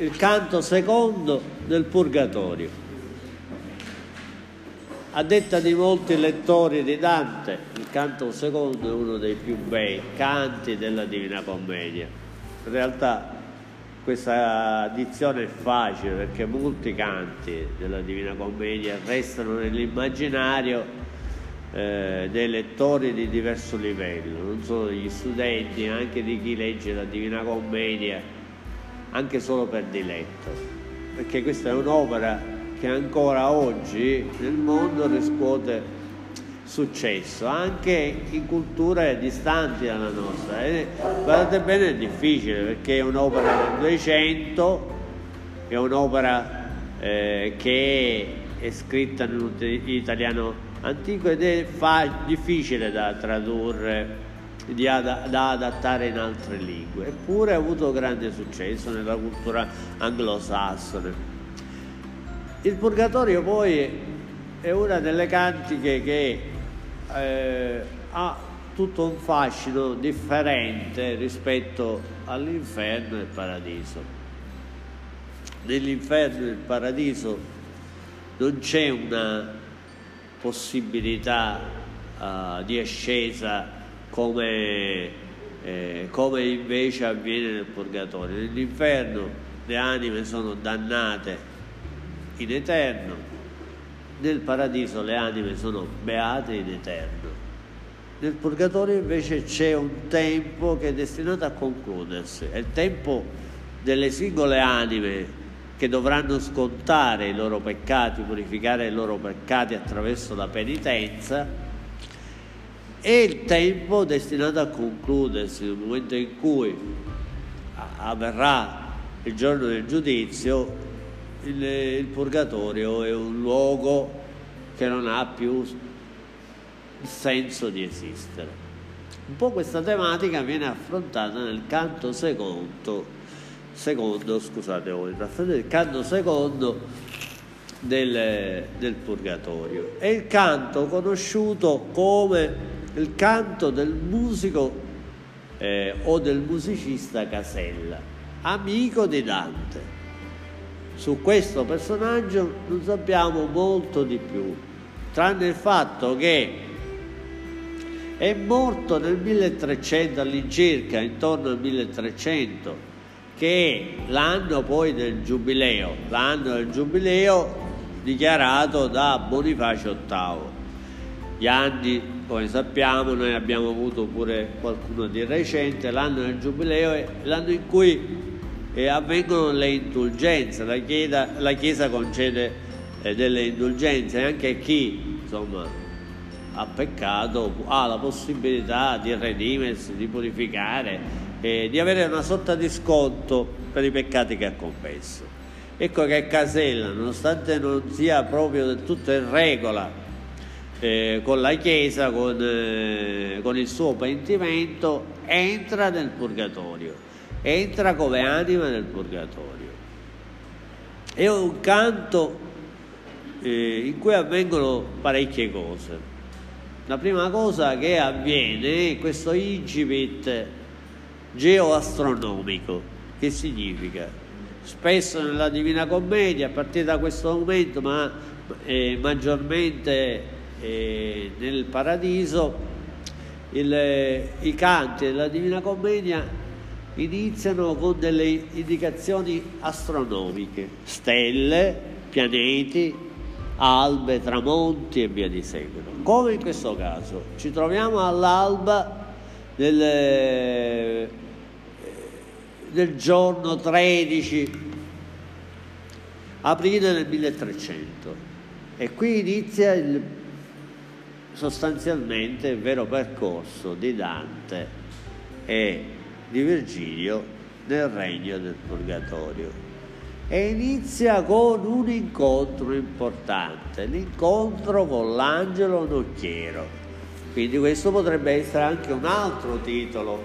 il canto secondo del Purgatorio. A detta di molti lettori di Dante, il canto secondo è uno dei più bei canti della Divina Commedia. In realtà questa dizione è facile perché molti canti della Divina Commedia restano nell'immaginario eh, dei lettori di diverso livello, non solo degli studenti, ma anche di chi legge la Divina Commedia, anche solo per diletto, perché questa è un'opera che ancora oggi nel mondo riscuote successo anche in culture distanti dalla nostra. E, guardate bene, è difficile perché è un'opera del 200, è un'opera eh, che è scritta in italiano antico ed è fa- difficile da tradurre, da, da adattare in altre lingue, eppure ha avuto grande successo nella cultura anglosassone. Il Purgatorio poi è una delle cantiche che eh, ha tutto un fascino differente rispetto all'inferno e al paradiso. Nell'inferno e nel paradiso non c'è una possibilità uh, di ascesa come, eh, come invece avviene nel purgatorio. Nell'inferno le anime sono dannate in eterno nel paradiso le anime sono beate in eterno. Nel purgatorio invece c'è un tempo che è destinato a concludersi, è il tempo delle singole anime che dovranno scontare i loro peccati, purificare i loro peccati attraverso la penitenza, e il tempo destinato a concludersi, nel momento in cui avverrà il giorno del giudizio, il, il purgatorio è un luogo che non ha più senso di esistere. Un po' questa tematica viene affrontata nel canto secondo, secondo scusate voi, il canto secondo del, del Purgatorio. È il canto conosciuto come il canto del musico eh, o del musicista Casella, amico di Dante su questo personaggio non sappiamo molto di più, tranne il fatto che è morto nel 1300 all'incirca, intorno al 1300, che è l'anno poi del giubileo, l'anno del giubileo dichiarato da Bonifacio VIII. Gli anni, come sappiamo, noi abbiamo avuto pure qualcuno di recente, l'anno del giubileo è l'anno in cui e avvengono le indulgenze, la Chiesa, la chiesa concede eh, delle indulgenze anche chi insomma, ha peccato ha la possibilità di redimersi, di purificare, e di avere una sorta di sconto per i peccati che ha commesso. Ecco che Casella, nonostante non sia proprio del tutto in regola eh, con la Chiesa, con, eh, con il suo pentimento, entra nel purgatorio entra come anima nel purgatorio. È un canto eh, in cui avvengono parecchie cose. La prima cosa che avviene è questo incipit geoastronomico, che significa spesso nella Divina Commedia, a partire da questo momento, ma eh, maggiormente eh, nel Paradiso, il, i canti della Divina Commedia iniziano con delle indicazioni astronomiche, stelle, pianeti, albe, tramonti e via di seguito. Come in questo caso ci troviamo all'alba del, eh, del giorno 13 aprile del 1300 e qui inizia il, sostanzialmente il vero percorso di Dante e di Virgilio nel regno del Purgatorio. E inizia con un incontro importante, l'incontro con l'angelo nocchiero. Quindi questo potrebbe essere anche un altro titolo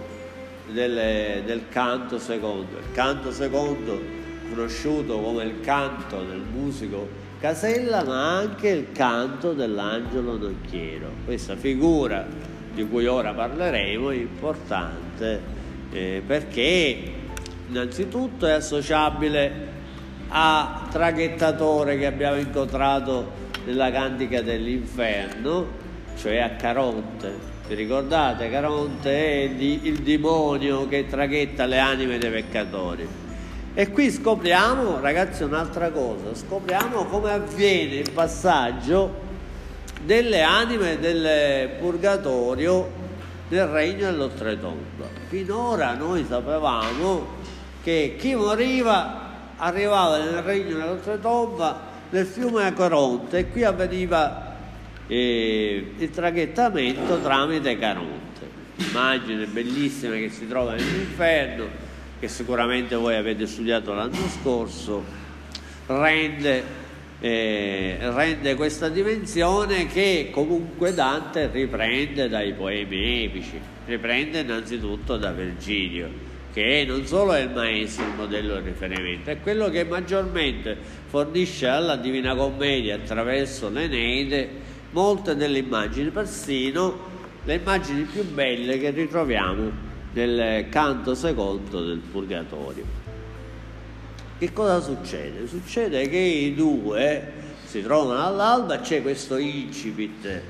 del, del canto secondo. Il canto secondo conosciuto come il canto del musico Casella, ma anche il canto dell'angelo nocchiero. Questa figura di cui ora parleremo è importante eh, perché innanzitutto è associabile a traghettatore che abbiamo incontrato nella cantica dell'inferno, cioè a Caronte. Vi ricordate? Caronte è il demonio che traghetta le anime dei peccatori. E qui scopriamo, ragazzi, un'altra cosa, scopriamo come avviene il passaggio delle anime del purgatorio nel regno dell'oltretomba. Finora noi sapevamo che chi moriva arrivava nel regno dell'oltretomba nel fiume Caronte e qui avveniva eh, il traghettamento tramite Caronte. Immagine bellissima che si trova nell'inferno, che sicuramente voi avete studiato l'anno scorso, rende, eh, rende questa dimensione che comunque Dante riprende dai poemi epici, riprende innanzitutto da Virgilio che non solo è il maestro, il modello di riferimento, è quello che maggiormente fornisce alla Divina Commedia attraverso l'Eneide molte delle immagini, persino le immagini più belle che ritroviamo nel canto secondo del Purgatorio. Che cosa succede? Succede che i due si trovano all'alba, c'è questo incipit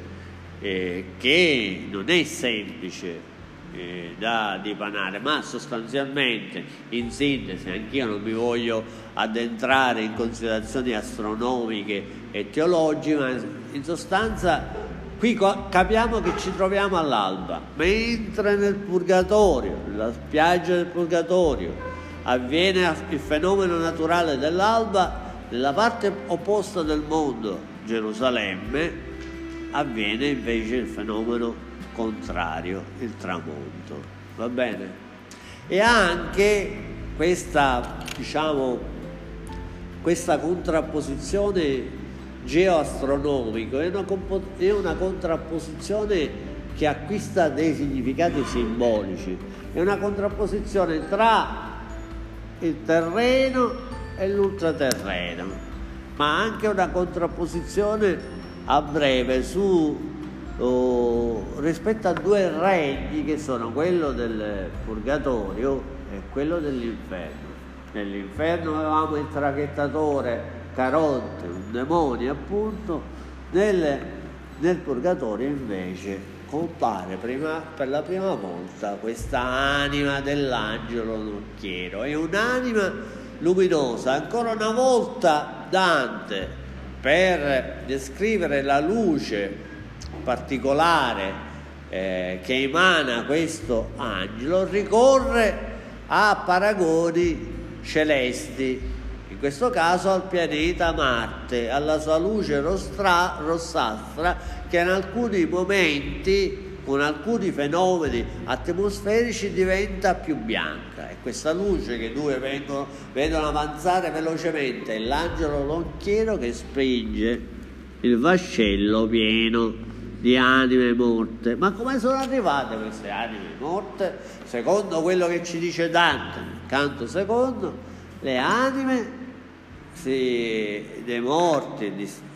eh, che non è semplice, eh, da dipanare, ma sostanzialmente, in sintesi, anch'io non mi voglio addentrare in considerazioni astronomiche e teologiche, ma in sostanza qui capiamo che ci troviamo all'alba, mentre nel purgatorio, nella spiaggia del purgatorio, avviene il fenomeno naturale dell'alba, nella parte opposta del mondo, Gerusalemme, avviene invece il fenomeno contrario, il tramonto. Va bene? E anche questa, diciamo, questa contrapposizione geoastronomica è una, è una contrapposizione che acquista dei significati simbolici, è una contrapposizione tra il terreno e l'ultraterreno, ma anche una contrapposizione a breve su oh, rispetto a due regni che sono quello del purgatorio e quello dell'inferno. Nell'inferno avevamo il traghettatore Caronte, un demonio appunto, nel, nel purgatorio invece. Compare prima, per la prima volta questa anima dell'angelo nocchiero, è un'anima luminosa, ancora una volta Dante per descrivere la luce particolare eh, che emana questo angelo ricorre a paragoni celesti, in questo caso al pianeta Marte, alla sua luce rostra, rossastra che in alcuni momenti con alcuni fenomeni atmosferici diventa più bianca e questa luce che due vengono, vedono avanzare velocemente è l'angelo lonchiero che spinge il vascello pieno di anime morte. Ma come sono arrivate queste anime morte? Secondo quello che ci dice Dante, canto secondo, le anime si, dei morti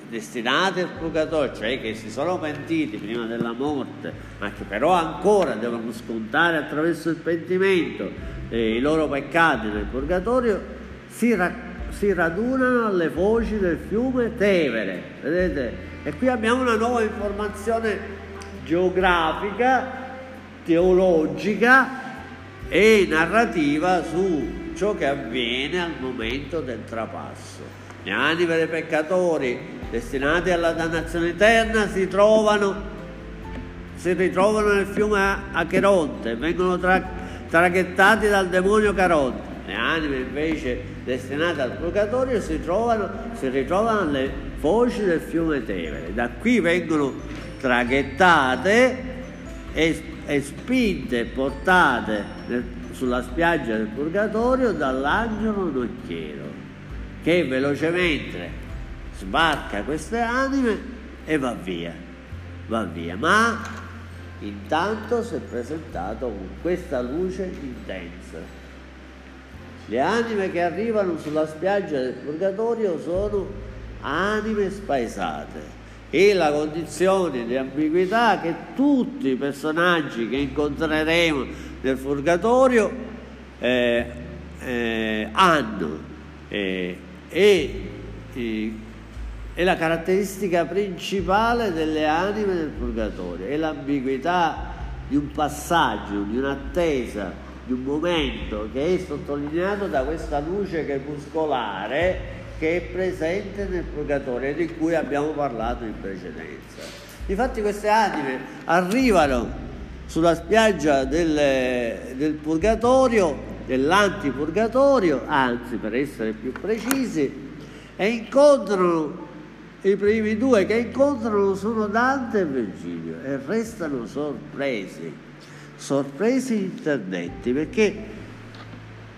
destinati al purgatorio, cioè che si sono pentiti prima della morte, ma che però ancora devono scontare attraverso il pentimento eh, i loro peccati nel purgatorio, si, ra- si radunano alle foci del fiume Tevere. Vedete? E qui abbiamo una nuova informazione geografica, teologica e narrativa su ciò che avviene al momento del trapasso. Le anime dei peccatori destinati alla dannazione eterna si trovano si ritrovano nel fiume Acheronte, vengono tra, traghettati dal demonio Caronte. Le anime invece destinate al purgatorio si, trovano, si ritrovano alle foci del fiume Tevere. Da qui vengono traghettate e, e spinte portate nel, sulla spiaggia del Purgatorio dall'angelo nocchiero che velocemente sbarca queste anime e va via, va via. Ma intanto si è presentato con questa luce intensa. Le anime che arrivano sulla spiaggia del Purgatorio sono anime spaesate e la condizione di ambiguità che tutti i personaggi che incontreremo nel Purgatorio eh, eh, hanno eh, e, e, è la caratteristica principale delle anime del purgatorio, è l'ambiguità di un passaggio, di un'attesa, di un momento che è sottolineato da questa luce crepuscolare che è presente nel purgatorio di cui abbiamo parlato in precedenza. Infatti queste anime arrivano sulla spiaggia del, del purgatorio, dell'antipurgatorio, anzi per essere più precisi, e incontrano i primi due che incontrano sono Dante e Virgilio e restano sorpresi, sorpresi interdetti perché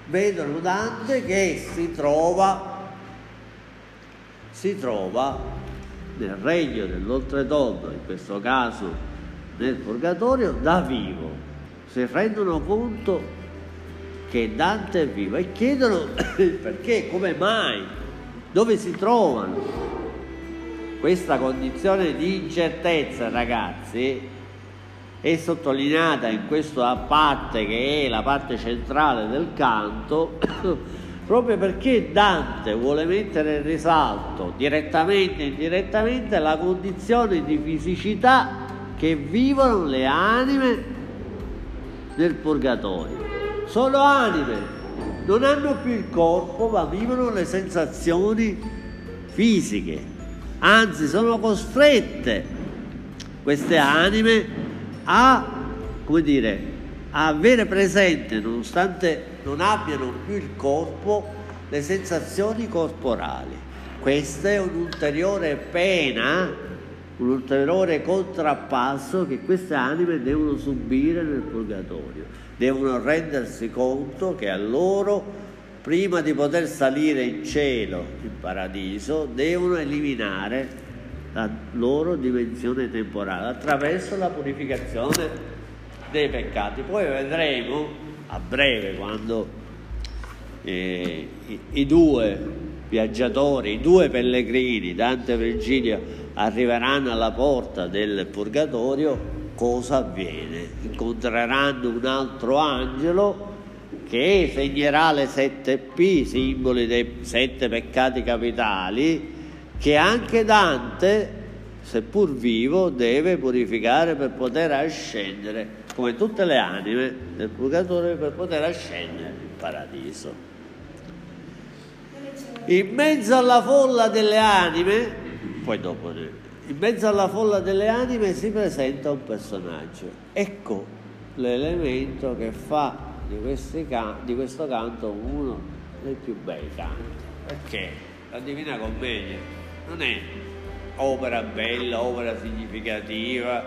vedono Dante che si trova, si trova nel regno dell'oltretondo, in questo caso nel purgatorio, da vivo. Si rendono conto che Dante è vivo e chiedono perché, come mai, dove si trovano. Questa condizione di incertezza, ragazzi, è sottolineata in questo a parte che è la parte centrale del canto proprio perché Dante vuole mettere in risalto direttamente e indirettamente la condizione di fisicità che vivono le anime del purgatorio. Sono anime, non hanno più il corpo, ma vivono le sensazioni fisiche, anzi sono costrette queste anime a, come dire, a avere presente, nonostante non abbiano più il corpo, le sensazioni corporali. Questa è un'ulteriore pena, un ulteriore contrappasso che queste anime devono subire nel purgatorio. Devono rendersi conto che a loro, prima di poter salire in cielo, in paradiso, devono eliminare la loro dimensione temporale attraverso la purificazione dei peccati. Poi vedremo a breve quando eh, i, i, due viaggiatori, i due pellegrini, Dante e Virgilio, arriveranno alla porta del purgatorio, cosa avviene? Incontreranno un altro angelo che segnerà le sette P, simboli dei sette peccati capitali, che anche Dante, seppur vivo, deve purificare per poter ascendere come tutte le anime del purgatorio per poter ascendere in paradiso. In mezzo alla folla delle anime, poi dopo, in mezzo alla folla delle anime si presenta un personaggio. Ecco l'elemento che fa di, can- di questo canto uno dei più bei canti. Perché la Divina Commedia non è opera bella, opera significativa,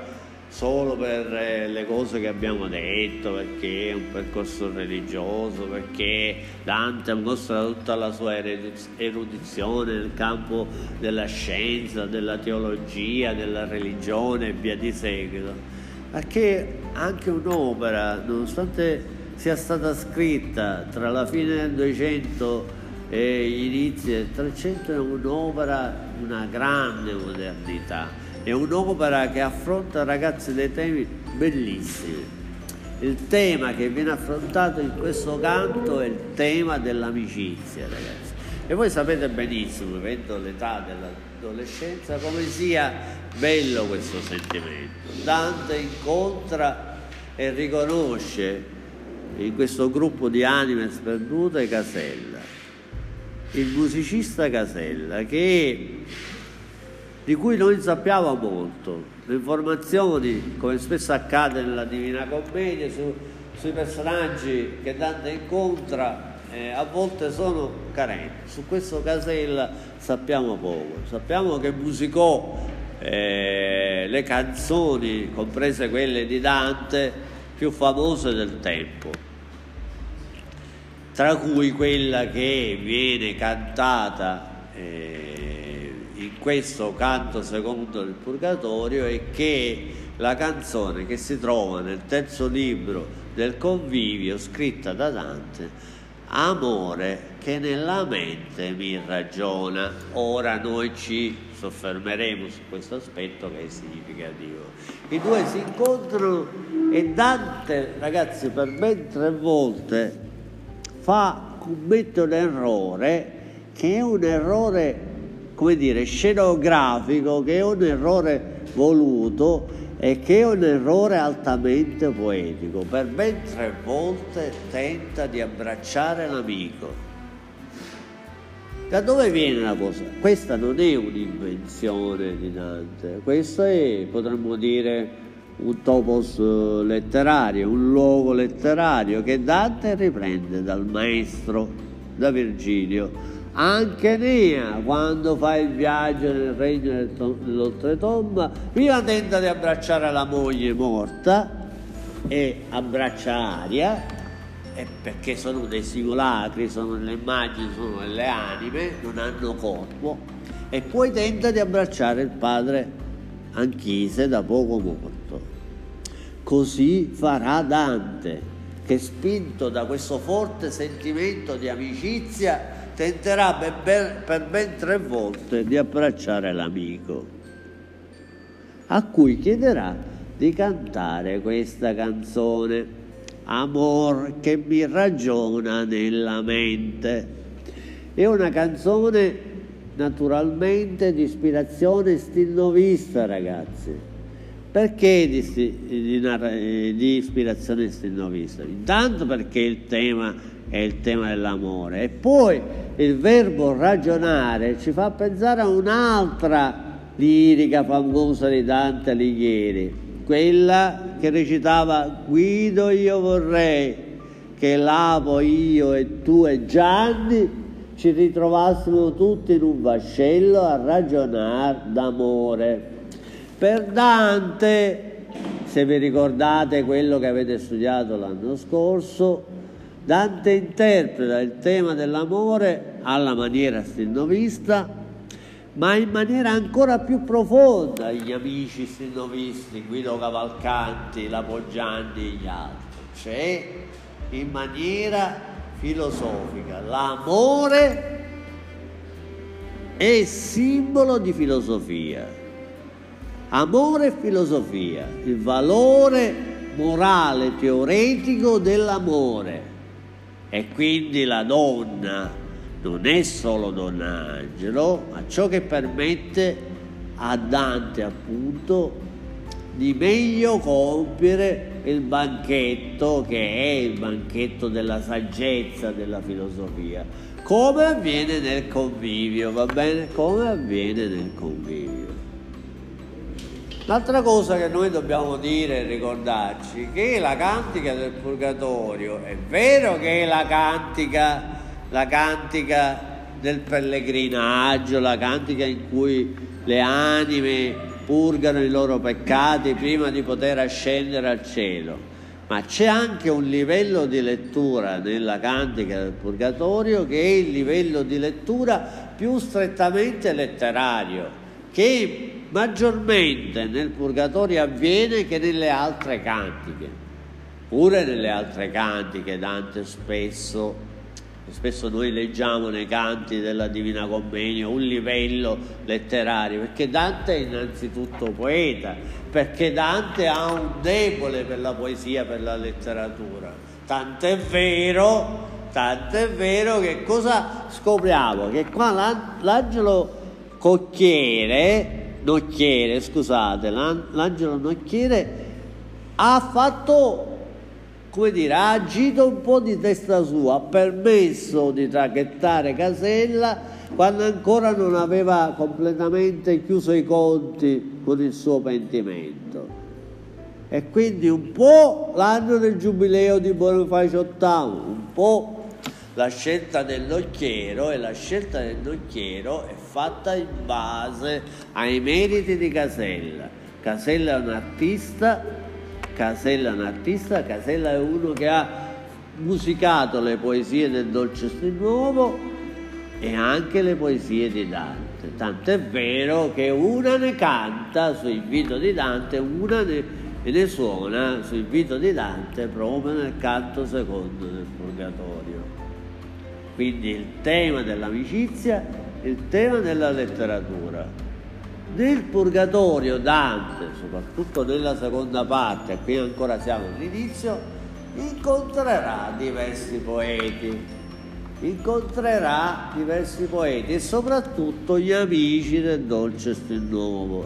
solo per eh, le cose che abbiamo detto, perché è un percorso religioso, perché Dante mostra tutta la sua erudizione nel campo della scienza, della teologia, della religione e via di seguito. Perché anche un'opera, nonostante sia stata scritta tra la fine del 200 e gli inizi del 300, è un'opera di una grande modernità è un'opera che affronta ragazzi dei temi bellissimi. Il tema che viene affrontato in questo canto è il tema dell'amicizia, ragazzi. E voi sapete benissimo, vivendo l'età dell'adolescenza, come sia bello questo sentimento. Dante incontra e riconosce in questo gruppo di anime sperdute Casella, il musicista Casella, che di cui noi sappiamo molto. Le informazioni, come spesso accade nella Divina Commedia, su, sui personaggi che Dante incontra, eh, a volte sono carenti. Su questo Casella sappiamo poco. Sappiamo che musicò eh, le canzoni, comprese quelle di Dante, più famose del tempo, tra cui quella che viene cantata eh, in questo canto secondo del Purgatorio è che la canzone che si trova nel terzo libro del Convivio scritta da Dante amore che nella mente mi ragiona. Ora noi ci soffermeremo su questo aspetto che è significativo. I due si incontrano e Dante, ragazzi, per ben tre volte fa commette un errore che è un errore, come dire, scenografico, che è un errore voluto e che è un errore altamente poetico. Per ben tre volte tenta di abbracciare l'amico. Da dove viene la cosa? Questa non è un'invenzione di Dante, questo è, potremmo dire, un topos letterario, un luogo letterario che Dante riprende dal maestro, da Virgilio. Anche Nea, quando fa il viaggio nel regno dell'oltretomba, prima tenta di abbracciare la moglie morta e abbraccia Aria, perché sono dei simulacri, sono delle immagini, sono delle anime, non hanno corpo, e poi tenta di abbracciare il padre Anchise da poco morto. Così farà Dante, che spinto da questo forte sentimento di amicizia tenterà per ben, per ben tre volte di abbracciare l'amico, a cui chiederà di cantare questa canzone, Amor che mi ragiona nella mente. È una canzone naturalmente di ispirazione stilnovista, ragazzi perché di, di, di ispirazione stilnovista? Intanto perché il tema è il tema dell'amore e poi il verbo ragionare ci fa pensare a un'altra lirica famosa di Dante Alighieri, quella che recitava Guido io vorrei che Lapo, io e tu e Gianni ci ritrovassimo tutti in un vascello a ragionare d'amore. Per Dante, se vi ricordate quello che avete studiato l'anno scorso, Dante interpreta il tema dell'amore alla maniera stilnovista, ma in maniera ancora più profonda gli amici stilnovisti, Guido Cavalcanti, la Poggianni e gli altri, cioè in maniera filosofica. L'amore è simbolo di filosofia Amore e filosofia, il valore morale teoretico dell'amore. E quindi la donna non è solo donna angelo, ma ciò che permette a Dante appunto di meglio compiere il banchetto che è il banchetto della saggezza della filosofia, come avviene nel convivio, va bene? Come avviene nel convivio. L'altra cosa che noi dobbiamo dire e ricordarci che la cantica del purgatorio è vero che è la cantica, la cantica del pellegrinaggio, la cantica in cui le anime purgano i loro peccati prima di poter ascendere al cielo, ma c'è anche un livello di lettura nella cantica del purgatorio che è il livello di lettura più strettamente letterario, che maggiormente nel purgatorio avviene che nelle altre cantiche. Pure nelle altre cantiche Dante spesso, spesso noi leggiamo nei canti della Divina Commedia un livello letterario, perché Dante è innanzitutto poeta, perché Dante ha un debole per la poesia, per la letteratura. Tant'è vero, tant'è vero che cosa scopriamo? Che qua l'angelo cocchiere Nocchiere, scusate, l'angelo Nocchiere ha fatto, come dire, ha agito un po' di testa sua, ha permesso di traghettare Casella quando ancora non aveva completamente chiuso i conti con il suo pentimento. E quindi un po' l'anno del giubileo di Bonifacio VIII, un po' la scelta del nocchiero e la scelta del nocchiero è fatta in base ai meriti di Casella. Casella è un artista, Casella è un artista, Casella è uno che ha musicato le poesie del Dolce Nuovo e anche le poesie di Dante. Tanto è vero che una ne canta su invito di Dante, una ne, ne suona su invito di Dante proprio nel canto secondo del Purgatorio. Quindi il tema dell'amicizia, il tema della letteratura. Nel Purgatorio Dante, soprattutto nella seconda parte, qui ancora siamo all'inizio, incontrerà diversi poeti. incontrerà diversi poeti e soprattutto gli amici del dolce stil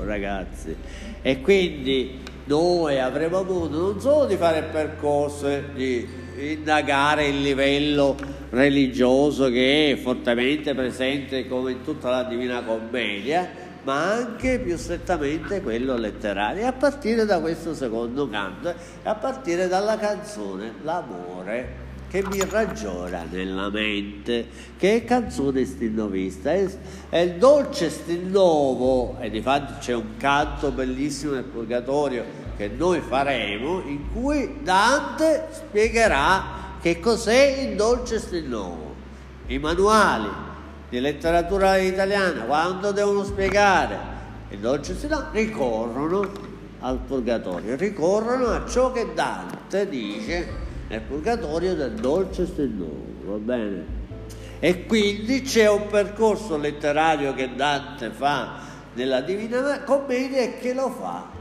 ragazzi. E quindi noi avremo avuto non solo di fare il percorso, di indagare il livello religioso che è fortemente presente come in tutta la Divina Commedia, ma anche più strettamente quello letterario, a partire da questo secondo canto, a partire dalla canzone L'amore che mi ragiona nella mente, che è canzone stilnovista, è, è il dolce stilnovo, e di fatto c'è un canto bellissimo nel Purgatorio che noi faremo, in cui Dante spiegherà che cos'è il dolce stilnovo. I manuali di letteratura italiana, quando devono spiegare il dolce stilnovo, ricorrono al Purgatorio, ricorrono a ciò che Dante dice nel purgatorio del dolce stelluto, va bene? E quindi c'è un percorso letterario che Dante fa nella Divina Commedia e che lo fa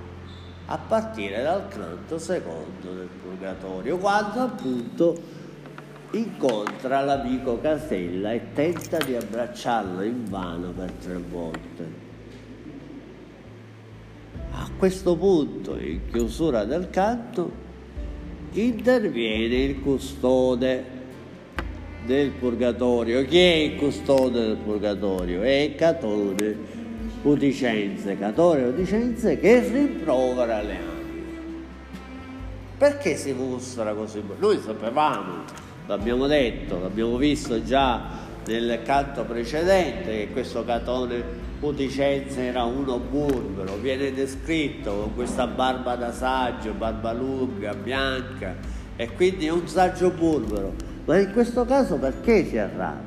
a partire dal canto secondo del purgatorio, quando appunto incontra l'amico Casella e tenta di abbracciarlo in vano per tre volte. A questo punto, in chiusura del canto, interviene il custode del purgatorio. Chi è il custode del purgatorio? È Catone Uticense, Catone Uticense che rimprovera le anime. Perché si mostra così? Noi sapevamo, l'abbiamo detto, l'abbiamo visto già nel canto precedente che questo Catone Uticense era uno burbero, viene descritto con questa barba da saggio, barba lunga, bianca, e quindi è un saggio burbero. Ma in questo caso perché si arrabbia?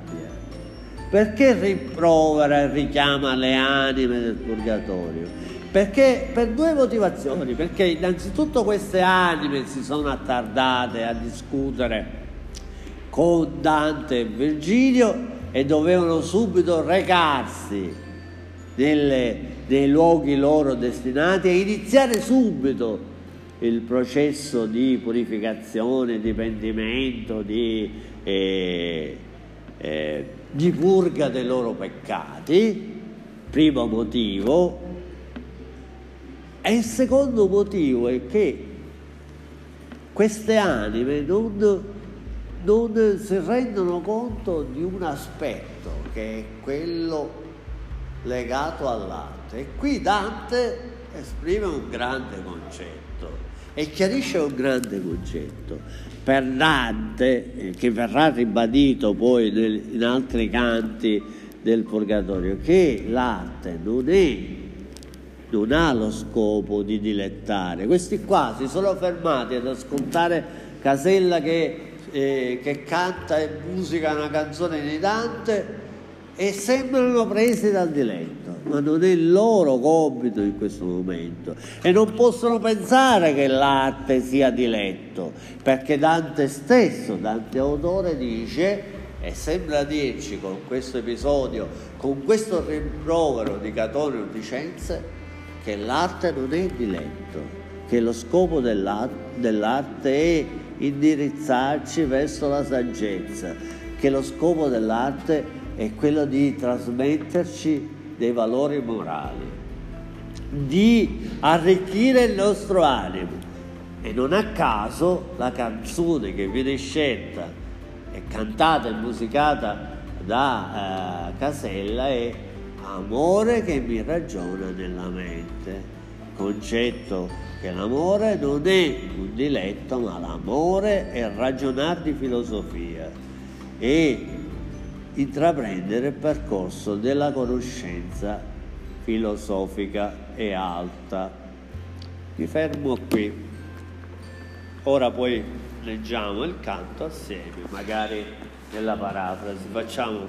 Perché rimprovera e richiama le anime del purgatorio? Perché per due motivazioni, perché innanzitutto queste anime si sono attardate a discutere con Dante e Virgilio e dovevano subito recarsi nelle, nei luoghi loro destinati e iniziare subito il processo di purificazione, di pentimento, di, eh, eh, di purga dei loro peccati, primo motivo. E il secondo motivo è che queste anime non, non si rendono conto di un aspetto che è quello legato all'arte. E qui Dante esprime un grande concetto e chiarisce un grande concetto. Per Dante, eh, che verrà ribadito poi nel, in altri canti del Purgatorio, che l'arte non è non ha lo scopo di dilettare. Questi qua si sono fermati ad ascoltare Casella che, eh, che canta e musica una canzone di Dante e sembrano presi dal diletto, ma non è il loro compito in questo momento. E non possono pensare che l'arte sia diletto, perché Dante stesso, Dante autore dice e sembra dirci con questo episodio, con questo rimprovero di Catone Uticense, che l'arte non è diletto, che lo scopo dell'arte è indirizzarci verso la saggezza, che lo scopo dell'arte è quello di trasmetterci dei valori morali, di arricchire il nostro animo. E non a caso la canzone che viene scelta e cantata e musicata da eh, Casella è Amore che mi ragiona nella mente, concetto che l'amore non è un diletto, ma l'amore è ragionare di filosofia. E intraprendere il percorso della conoscenza filosofica e alta. Mi fermo qui. Ora poi leggiamo il canto assieme, magari nella parafrasi. Facciamo